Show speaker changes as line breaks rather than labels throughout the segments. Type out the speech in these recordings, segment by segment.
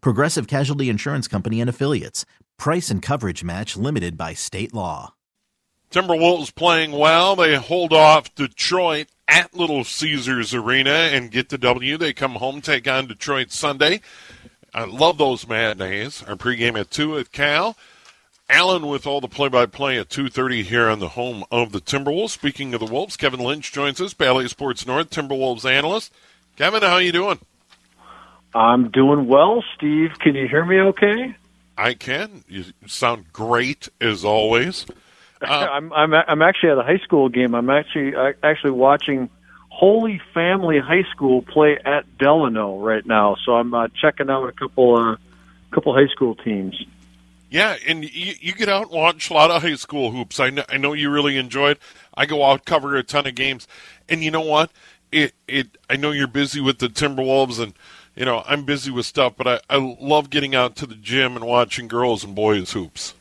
Progressive Casualty Insurance Company and Affiliates. Price and coverage match limited by state law.
Timberwolves playing well. They hold off Detroit at Little Caesars Arena and get the W. They come home, take on Detroit Sunday. I love those matinees. Our pregame at 2 at Cal. Allen with all the play-by-play at 2.30 here on the home of the Timberwolves. Speaking of the Wolves, Kevin Lynch joins us, Bally Sports North Timberwolves analyst. Kevin, how you doing?
I'm doing well, Steve. Can you hear me okay?
I can. You sound great as always.
Uh, I'm I'm I'm actually at a high school game. I'm actually actually watching Holy Family High School play at Delano right now. So I'm uh, checking out a couple uh, couple high school teams.
Yeah, and you, you get out and watch a lot of high school hoops. I know, I know you really enjoy it. I go out cover a ton of games, and you know what? It it I know you're busy with the Timberwolves, and you know I'm busy with stuff, but I I love getting out to the gym and watching girls and boys hoops.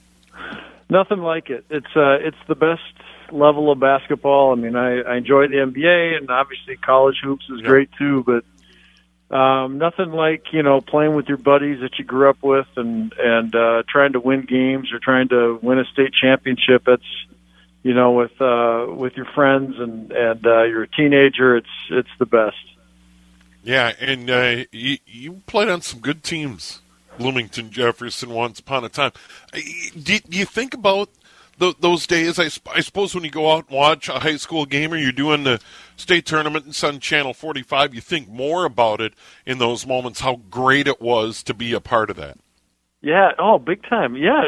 Nothing like it. It's uh it's the best level of basketball. I mean, I, I enjoy the NBA, and obviously college hoops is great too, but um, nothing like you know playing with your buddies that you grew up with and and uh, trying to win games or trying to win a state championship. That's you know with uh, with your friends and and uh, you're a teenager. It's it's the best.
Yeah, and uh, you, you played on some good teams, Bloomington Jefferson, once upon a time. Do, do you think about th- those days. I, I suppose when you go out and watch a high school game or you're doing the state tournament and Sun Channel 45, you think more about it in those moments, how great it was to be a part of that.
Yeah, oh, big time. Yeah,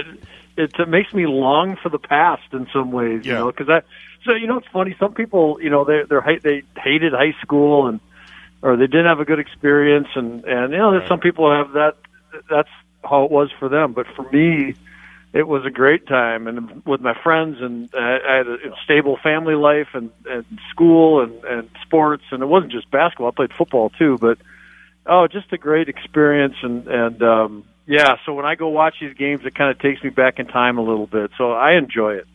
it, it makes me long for the past in some ways, yeah. you know, because I, so, you know, it's funny. Some people, you know, they're, they're, they hated high school and, or they didn't have a good experience and, and, you know, there's some people have that, that's how it was for them. But for me, it was a great time and with my friends and I had a stable family life and, and school and, and sports and it wasn't just basketball. I played football too, but oh, just a great experience and, and, um, yeah, so when I go watch these games, it kind of takes me back in time a little bit. So I enjoy it.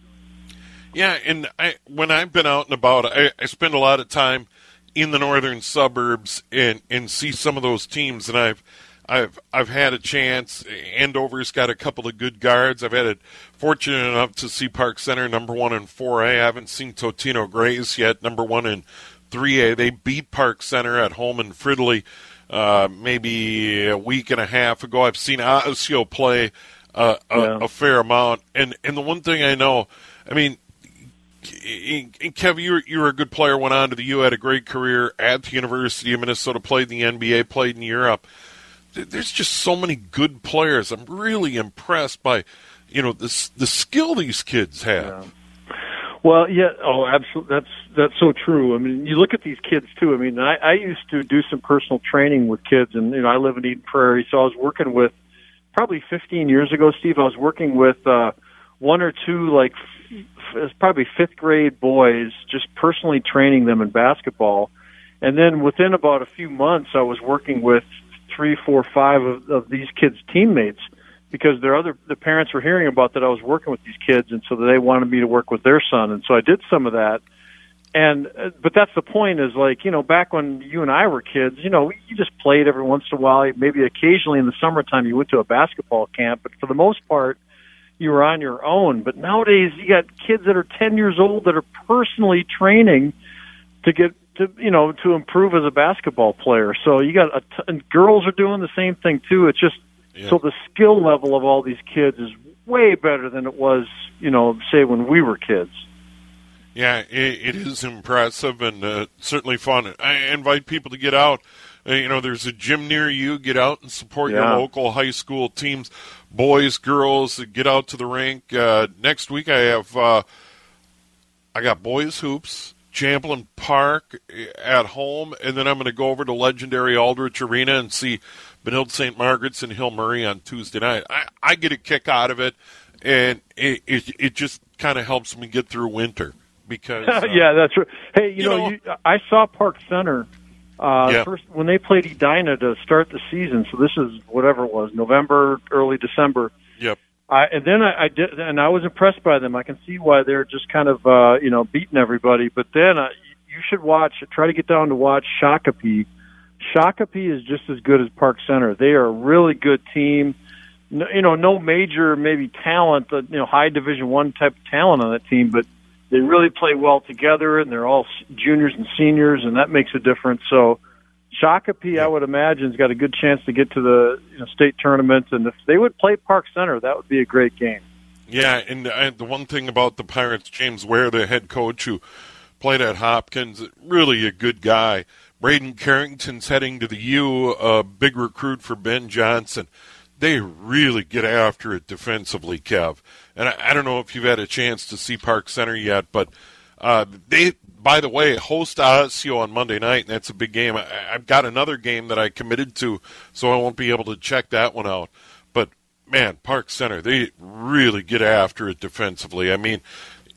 Yeah, and I, when I've been out and about, I, I spend a lot of time in the northern suburbs and and see some of those teams, and I've I've I've had a chance. Andover's got a couple of good guards. I've had it fortunate enough to see Park Center number one in 4A. I haven't seen Totino Grace yet, number one in 3A. They beat Park Center at home in Fridley uh, maybe a week and a half ago. I've seen Osseo play uh, a, yeah. a fair amount, and and the one thing I know, I mean, Kev, you were, you were a good player. Went on to the U. Had a great career at the University of Minnesota. Played in the NBA. Played in Europe there's just so many good players. I'm really impressed by, you know, the the skill these kids have.
Yeah. Well, yeah, oh, absolutely. That's that's so true. I mean, you look at these kids too. I mean, I, I used to do some personal training with kids, and you know, I live in Eden Prairie, so I was working with probably 15 years ago, Steve. I was working with uh, one or two like f- probably fifth grade boys, just personally training them in basketball. And then within about a few months, I was working with three, four, five of, of these kids' teammates because their other the parents were hearing about that I was working with these kids, and so they wanted me to work with their son, and so I did some of that. And uh, but that's the point is like you know back when you and I were kids, you know you just played every once in a while, maybe occasionally in the summertime you went to a basketball camp, but for the most part you were on your own. But nowadays you got kids that are 10 years old that are personally training to get to you know to improve as a basketball player. So you got a t- and girls are doing the same thing too. It's just yeah. so the skill level of all these kids is way better than it was, you know, say when we were kids.
Yeah, it, it is impressive and uh, certainly fun. I invite people to get out. Uh, you know, there's a gym near you. Get out and support
Yeah.
your local high school teams, boys, girls. Get out to the rink. Uh, next week, I have uh, I got boys hoops, Champlin Park at home, and then I'm going to go over to legendary Aldrich Arena and see Benilde St. Margaret's and Hill Murray on Tuesday night. I, I get a kick out of it, and it it, it just kind of helps me get through winter because uh,
yeah, that's right. Hey, you,
you
know,
know-
you, I saw Park Center uh,
Yeah.
first when they played Edina to start the season. So this is whatever it was, November, early December.
Yep.
I, and then I, I did, and I was impressed by them. I can see why they're just kind of, uh, you know, beating everybody. But then uh, you should watch, try to get down to watch Shakopee. Shakopee is just as good as Park Center. They are a really good team. No, you know, no major maybe talent, you know, high Division One type of talent on that team, but they really play well together, and they're all juniors and seniors, and that makes a difference. So. Shakopee, I would imagine, has got a good chance to get to the you know, state tournament, and if they would play Park Center, that would be a great game.
Yeah, and uh, the one thing about the Pirates, James Ware, the head coach who played at Hopkins, really a good guy. Braden Carrington's heading to the U, a big recruit for Ben Johnson. They really get after it defensively, Kev. And I, I don't know if you've had a chance to see Park Center yet, but uh, they, by the way, host Osseo on Monday night, and that's a big game. I, I've got another game that I committed to, so I won't be able to check that one out. But man, Park Center, they really get after it defensively. I mean,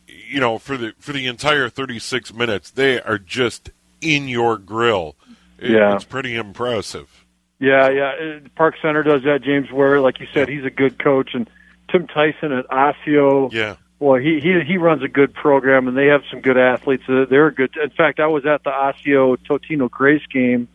you know, for the for the entire 36 minutes, they are just in your grill. It-
Yeah.
it's pretty impressive.
Yeah, yeah. uh, Park Center does that. James Ware, like you said, he's a good coach, and Tim Tyson at Osseo.
Yeah,
Well, he he he runs a good program, and they have some good athletes. Uh, They're good. In fact, I was at the Osseo Totino Grace game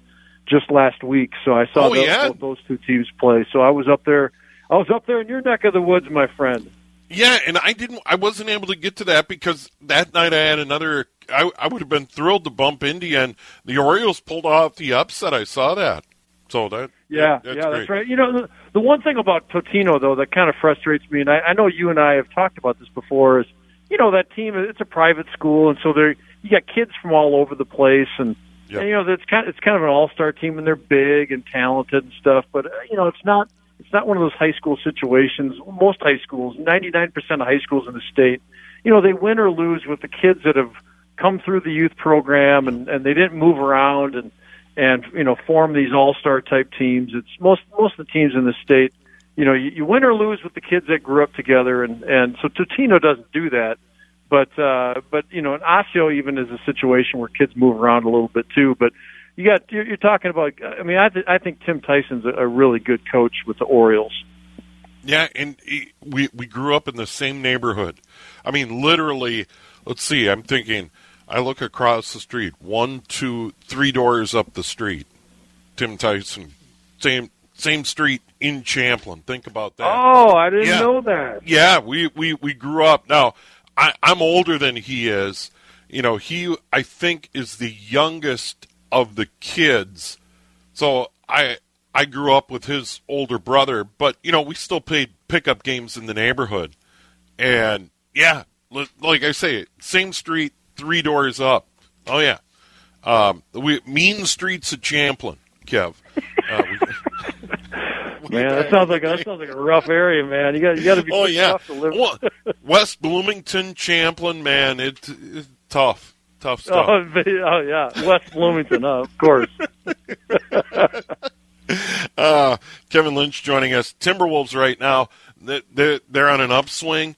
just last week, so I saw
Oh,
those,
yeah?
both those two teams play. So I was up there. I was up there in your neck of the woods, my friend.
yeah, and I didn't. I wasn't able to get to that because that night I had another. I I would have been thrilled to bump Indy, and the Orioles pulled off the upset. I saw that. So that
Yeah,
that's
yeah,
great.
that's right. You know, the, the one thing about Totino though that kind of frustrates me, and I, I know you and I have talked about this before, is you know that team. It's a private school, and so they're you got kids from all over the place, and,
Yep.
and you know that's kind of, it's kind of an all-star team, and they're big and talented and stuff. But uh, you know, it's not it's not one of those high school situations. Most high schools, ninety-nine percent of high schools in the state, you know, they win or lose with the kids that have come through the youth program and and they didn't move around and and you know form these all-star type teams. It's most most of the teams in the state, you know, you, you win or lose with the kids that grew up together, and and so Totino doesn't do that. But uh, but you know, an Osseo even is a situation where kids move around a little bit too. But you got you're, you're talking about. I mean, I th- I think Tim Tyson's a, a really good coach with the Orioles.
Yeah, and he- we we grew up in the same neighborhood. I mean, literally. Let's see. I'm thinking. I look across the street. One, two, three doors up the street. Tim Tyson, same same street in Champlin. Think about that.
Oh, I didn't
Yeah.
know that.
Yeah, we, we, we grew up. Now, I, I'm older than he is. You know, he, I think, is the youngest of the kids. So I, I grew up with his older brother, but, you know, we still played pickup games in the neighborhood. And, yeah, like I say, same street, three doors up. Oh, yeah. Um, we, mean streets of Champlin, Kev. Uh, we,
Man, that sounds like that sounds like a rough area, man. You got you got to be
Oh yeah,
tough to live.
well, West Bloomington, Champlin, man, it, it's tough, tough stuff.
Oh, oh yeah, West Bloomington, uh, of course.
Uh, Kevin Lynch joining us. Timberwolves right now, they're they're on an upswing.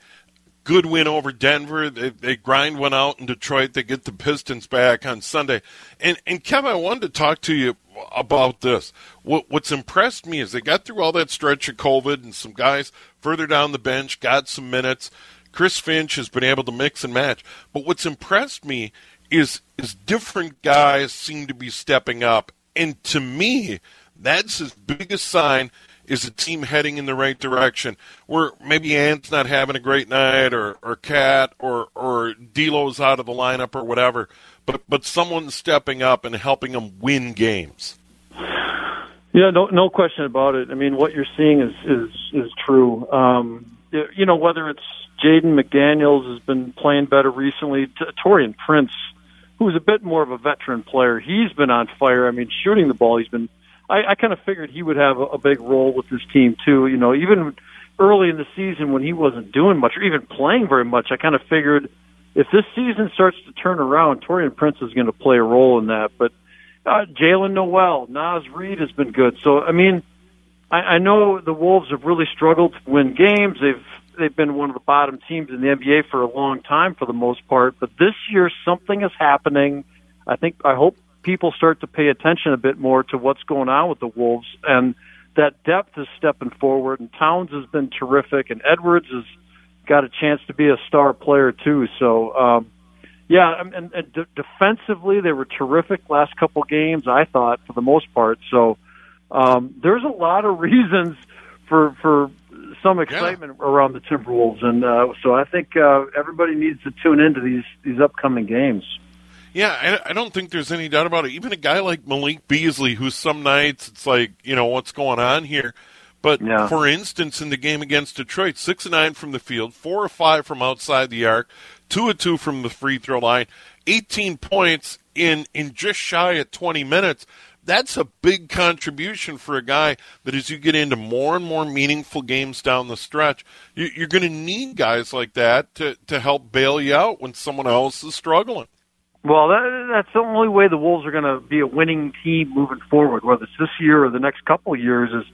Good win over Denver. They, they grind one out in Detroit. They get the Pistons back on Sunday. And and Kevin, I wanted to talk to you about this. What, what's impressed me is they got through all that stretch of COVID, and some guys further down the bench got some minutes. Chris Finch has been able to mix and match. But what's impressed me is is different guys seem to be stepping up, and to me, that's his biggest sign is the team heading in the right direction. Where maybe Ant's not having a great night, or or KAT, or or Delo's out of the lineup, or whatever. But but someone's stepping up and helping them win games.
Yeah, no, no question about it. I mean, what you're seeing is is is true. Um, you know, whether it's Jaden McDaniels has been playing better recently, T- Taurean Prince, who's a bit more of a veteran player, he's been on fire. I mean, shooting the ball, he's been. I, I kind of figured he would have a, a big role with this team too. You know, even early in the season when he wasn't doing much or even playing very much, I kind of figured if this season starts to turn around, Taurean Prince is going to play a role in that. But uh, Jaylen Nowell, Naz Reid has been good. So I mean, I, I know the Wolves have really struggled to win games. They've they've been one of the bottom teams in the NBA for a long time for the most part. But this year, something is happening. I think I hope people start to pay attention a bit more to what's going on with the Wolves and that depth is stepping forward. And Towns has been terrific, and Edwards has got a chance to be a star player too. So. um yeah, and, and de- defensively they were terrific last couple games. I thought for the most part. So um, there's a lot of reasons for for some excitement yeah. around the Timberwolves, and uh, so I think uh, everybody needs to tune into these these upcoming games.
Yeah, I, I don't think there's any doubt about it. Even a guy like Malik Beasley, who some nights it's like, you know, what's going on here? But yeah. for instance, in the game against Detroit, six and nine from the field, four or five from outside the arc, two or two from the free throw line, 18 points in in just shy of 20 minutes. That's a big contribution for a guy that as you get into more and more meaningful games down the stretch, you, you're going to need guys like that to, to help bail you out when someone else is struggling.
Well, that, that's the only way the Wolves are going to be a winning team moving forward, whether it's this year or the next couple of years. Is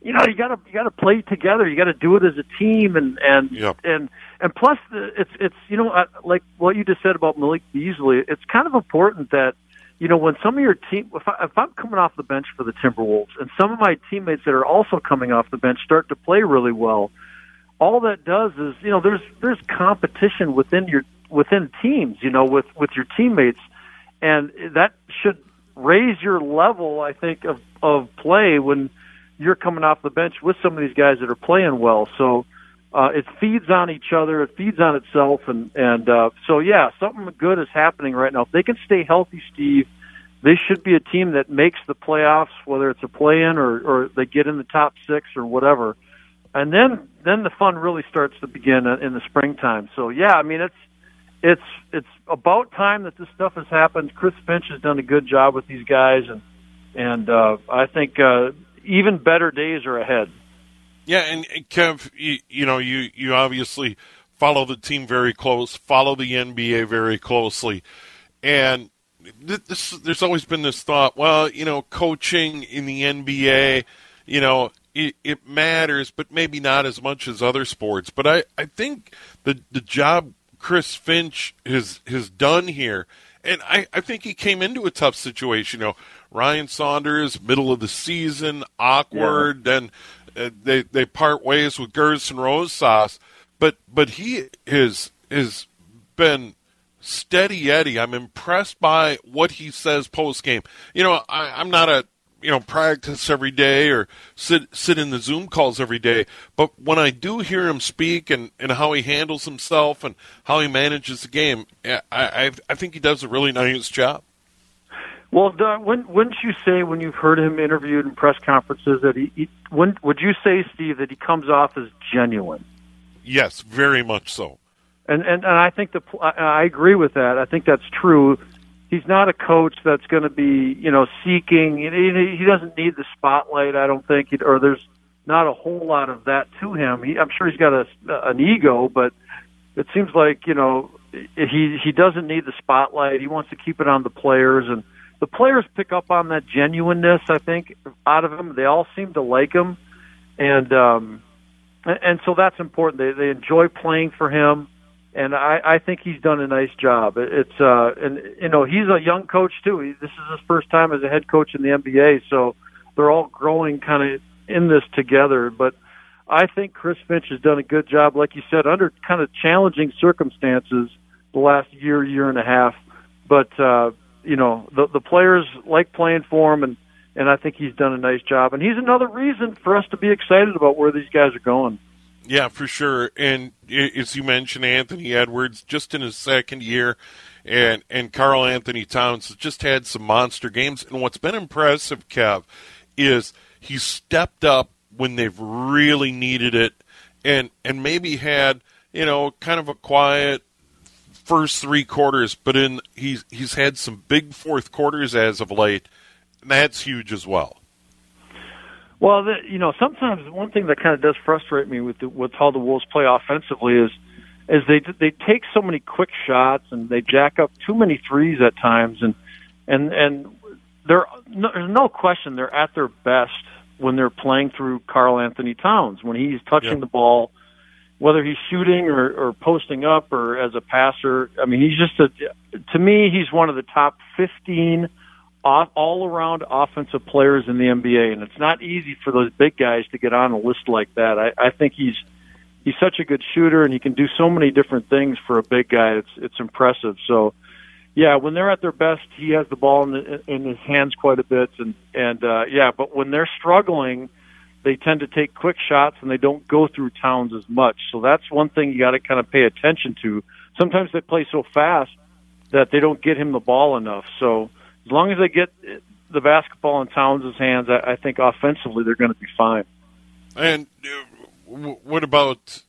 you know you got to you got to play together. You got to do it as a team, and and
yep.
and and plus the, it's it's you know like what you just said about Malik Beasley. It's kind of important that you know when some of your team if, I, if I'm coming off the bench for the Timberwolves and some of my teammates that are also coming off the bench start to play really well. All that does is, you know, there's there's competition within your within teams, you know, with with your teammates, and that should raise your level, I think, of of play when you're coming off the bench with some of these guys that are playing well. So uh, it feeds on each other, it feeds on itself, and and uh, so yeah, something good is happening right now. If they can stay healthy, Steve, they should be a team that makes the playoffs, whether it's a play-in or or they get in the top six or whatever. And then then the fun really starts to begin in the springtime. So yeah, I mean it's it's it's about time that this stuff has happened. Chris Finch has done a good job with these guys, and and uh, I think uh, even better days are ahead.
Yeah, and Kev, you, you know, you you obviously follow the team very close, follow the NBA very closely, and this, there's always been this thought. Well, you know, coaching in the NBA, you know, it, it matters, but maybe not as much as other sports. But I, I think the the job Chris Finch has has done here. And I, I think he came into a tough situation. You know, Ryan Saunders, middle of the season, awkward, yeah. and uh, they they part ways with Gersson Rosas. But but he has has been steady Eddie. I'm impressed by what he says post game. You know, I, I'm not a you know practice every day or sit sit in the Zoom calls every day. But when I do hear him speak and, and how he handles himself and how he manages the game, eh, I I, I think he does a really nice job.
Well, when, wouldn't you say when you've heard him interviewed in press conferences that he, he when, would you say, Steve, that he comes off as genuine?
Yes, very much so.
And and, and I think the I agree with that. I think that's true he's not a coach that's going to be, you know, seeking. He, doesn't need the spotlight. I don't think, or there's not a whole lot of that to him. He, I'm sure he's got a, an ego, but it seems like you know he he doesn't need the spotlight. He wants to keep it on the players, and the players pick up on that genuineness. I think out of him, they all seem to like him, and um, and so that's important. They they enjoy playing for him and I, I think he's done a nice job. It's uh, and you know he's a young coach too. He, this is his first time as a head coach in the NBA, so they're all growing kind of in this together. But I think Chris Finch has done a good job, like you said, under kind of challenging circumstances the last year, year and a half. But uh, you know the the players like playing for him, and and I think he's done a nice job. And he's another reason for us to be excited about where these guys are going.
Yeah, for sure. And as you mentioned, Anthony Edwards, just in his second year, and and Karl-Anthony Towns has just had some monster games. And what's been impressive, Kev, is he stepped up when they've really needed it. and and maybe had you know kind of a quiet first three quarters, but in he's he's had some big fourth quarters as of late. And that's huge as well.
Well, the, you know, sometimes one thing that kind of does frustrate me with the, with how the Wolves play offensively is is they they take so many quick shots and they jack up too many threes at times, and and and they're no, there's no question they're at their best when they're playing through Karl-Anthony Towns when he's touching
Yep.
the ball, whether he's shooting or, or posting up or as a passer. I mean, he's just a to me he's one of the top fifteen all around offensive players in the NBA, and it's not easy for those big guys to get on a list like that. I, I think he's he's such a good shooter, and he can do so many different things for a big guy. It's it's impressive. So, yeah, when they're at their best, he has the ball in, the, in his hands quite a bit, and and uh, yeah, but when they're struggling, they tend to take quick shots and they don't go through Towns as much. So that's one thing you got to kind of pay attention to. Sometimes they play so fast that they don't get him the ball enough. So as long as they get the basketball in Towns' hands, I, I think offensively they're going to be fine.
And uh, what about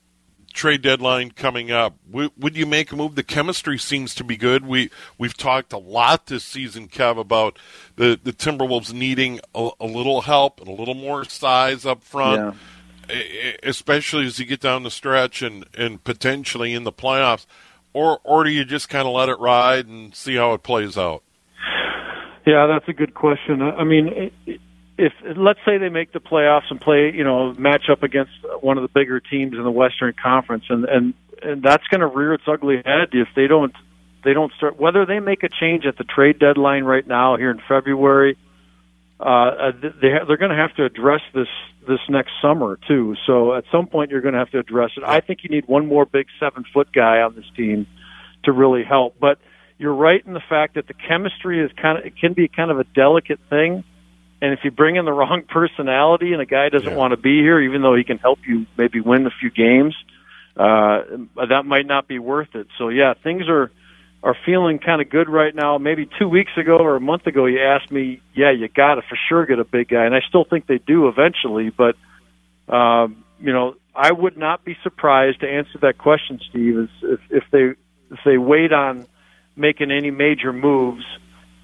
trade deadline coming up? Would you make a move? The chemistry seems to be good. We we've talked a lot this season, Kev, about the the Timberwolves needing a, a little help and a little more size up front, e- especially as you get down the stretch and and potentially in the playoffs. Or or do you just kind of let it ride and see how it plays out?
Yeah, that's a good question. I mean, if let's say they make the playoffs and play, you know, match up against one of the bigger teams in the Western Conference, and and and that's going to rear its ugly head if they don't they don't start whether they make a change at the trade deadline right now here in February. Uh, they they're going to have to address this this next summer too. So at some point you're going to have to address it. I think you need one more big seven foot guy on this team to really help, but you're right in the fact that the chemistry is kind of it can be kind of a delicate thing. And if you bring in the wrong personality and a guy doesn't
Yeah.
want to be here even though he can help you maybe win a few games uh that might not be worth it. So yeah things are are feeling kind of good right now. Maybe 2 weeks ago or a month ago you asked me yeah you got to for sure get a big guy. And I still think they do eventually but um you know I would not be surprised to answer that question Steve is if if they if they wait on making any major moves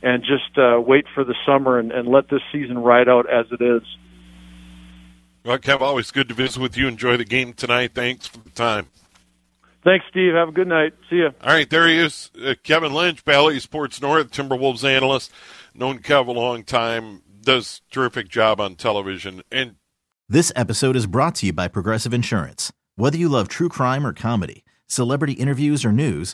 and just uh, wait for the summer and, and let this season ride out as it is.
Well, Kev, always good to visit with you. Enjoy the game tonight. Thanks for the time.
Thanks, Steve. Have a good night. See you.
All right, there he is, uh, Kevin Lynch, Bally Sports North, Timberwolves analyst, known Kev a long time, does terrific job on television, and
This episode is brought to you by Progressive Insurance. Whether you love true crime or comedy, celebrity interviews or news,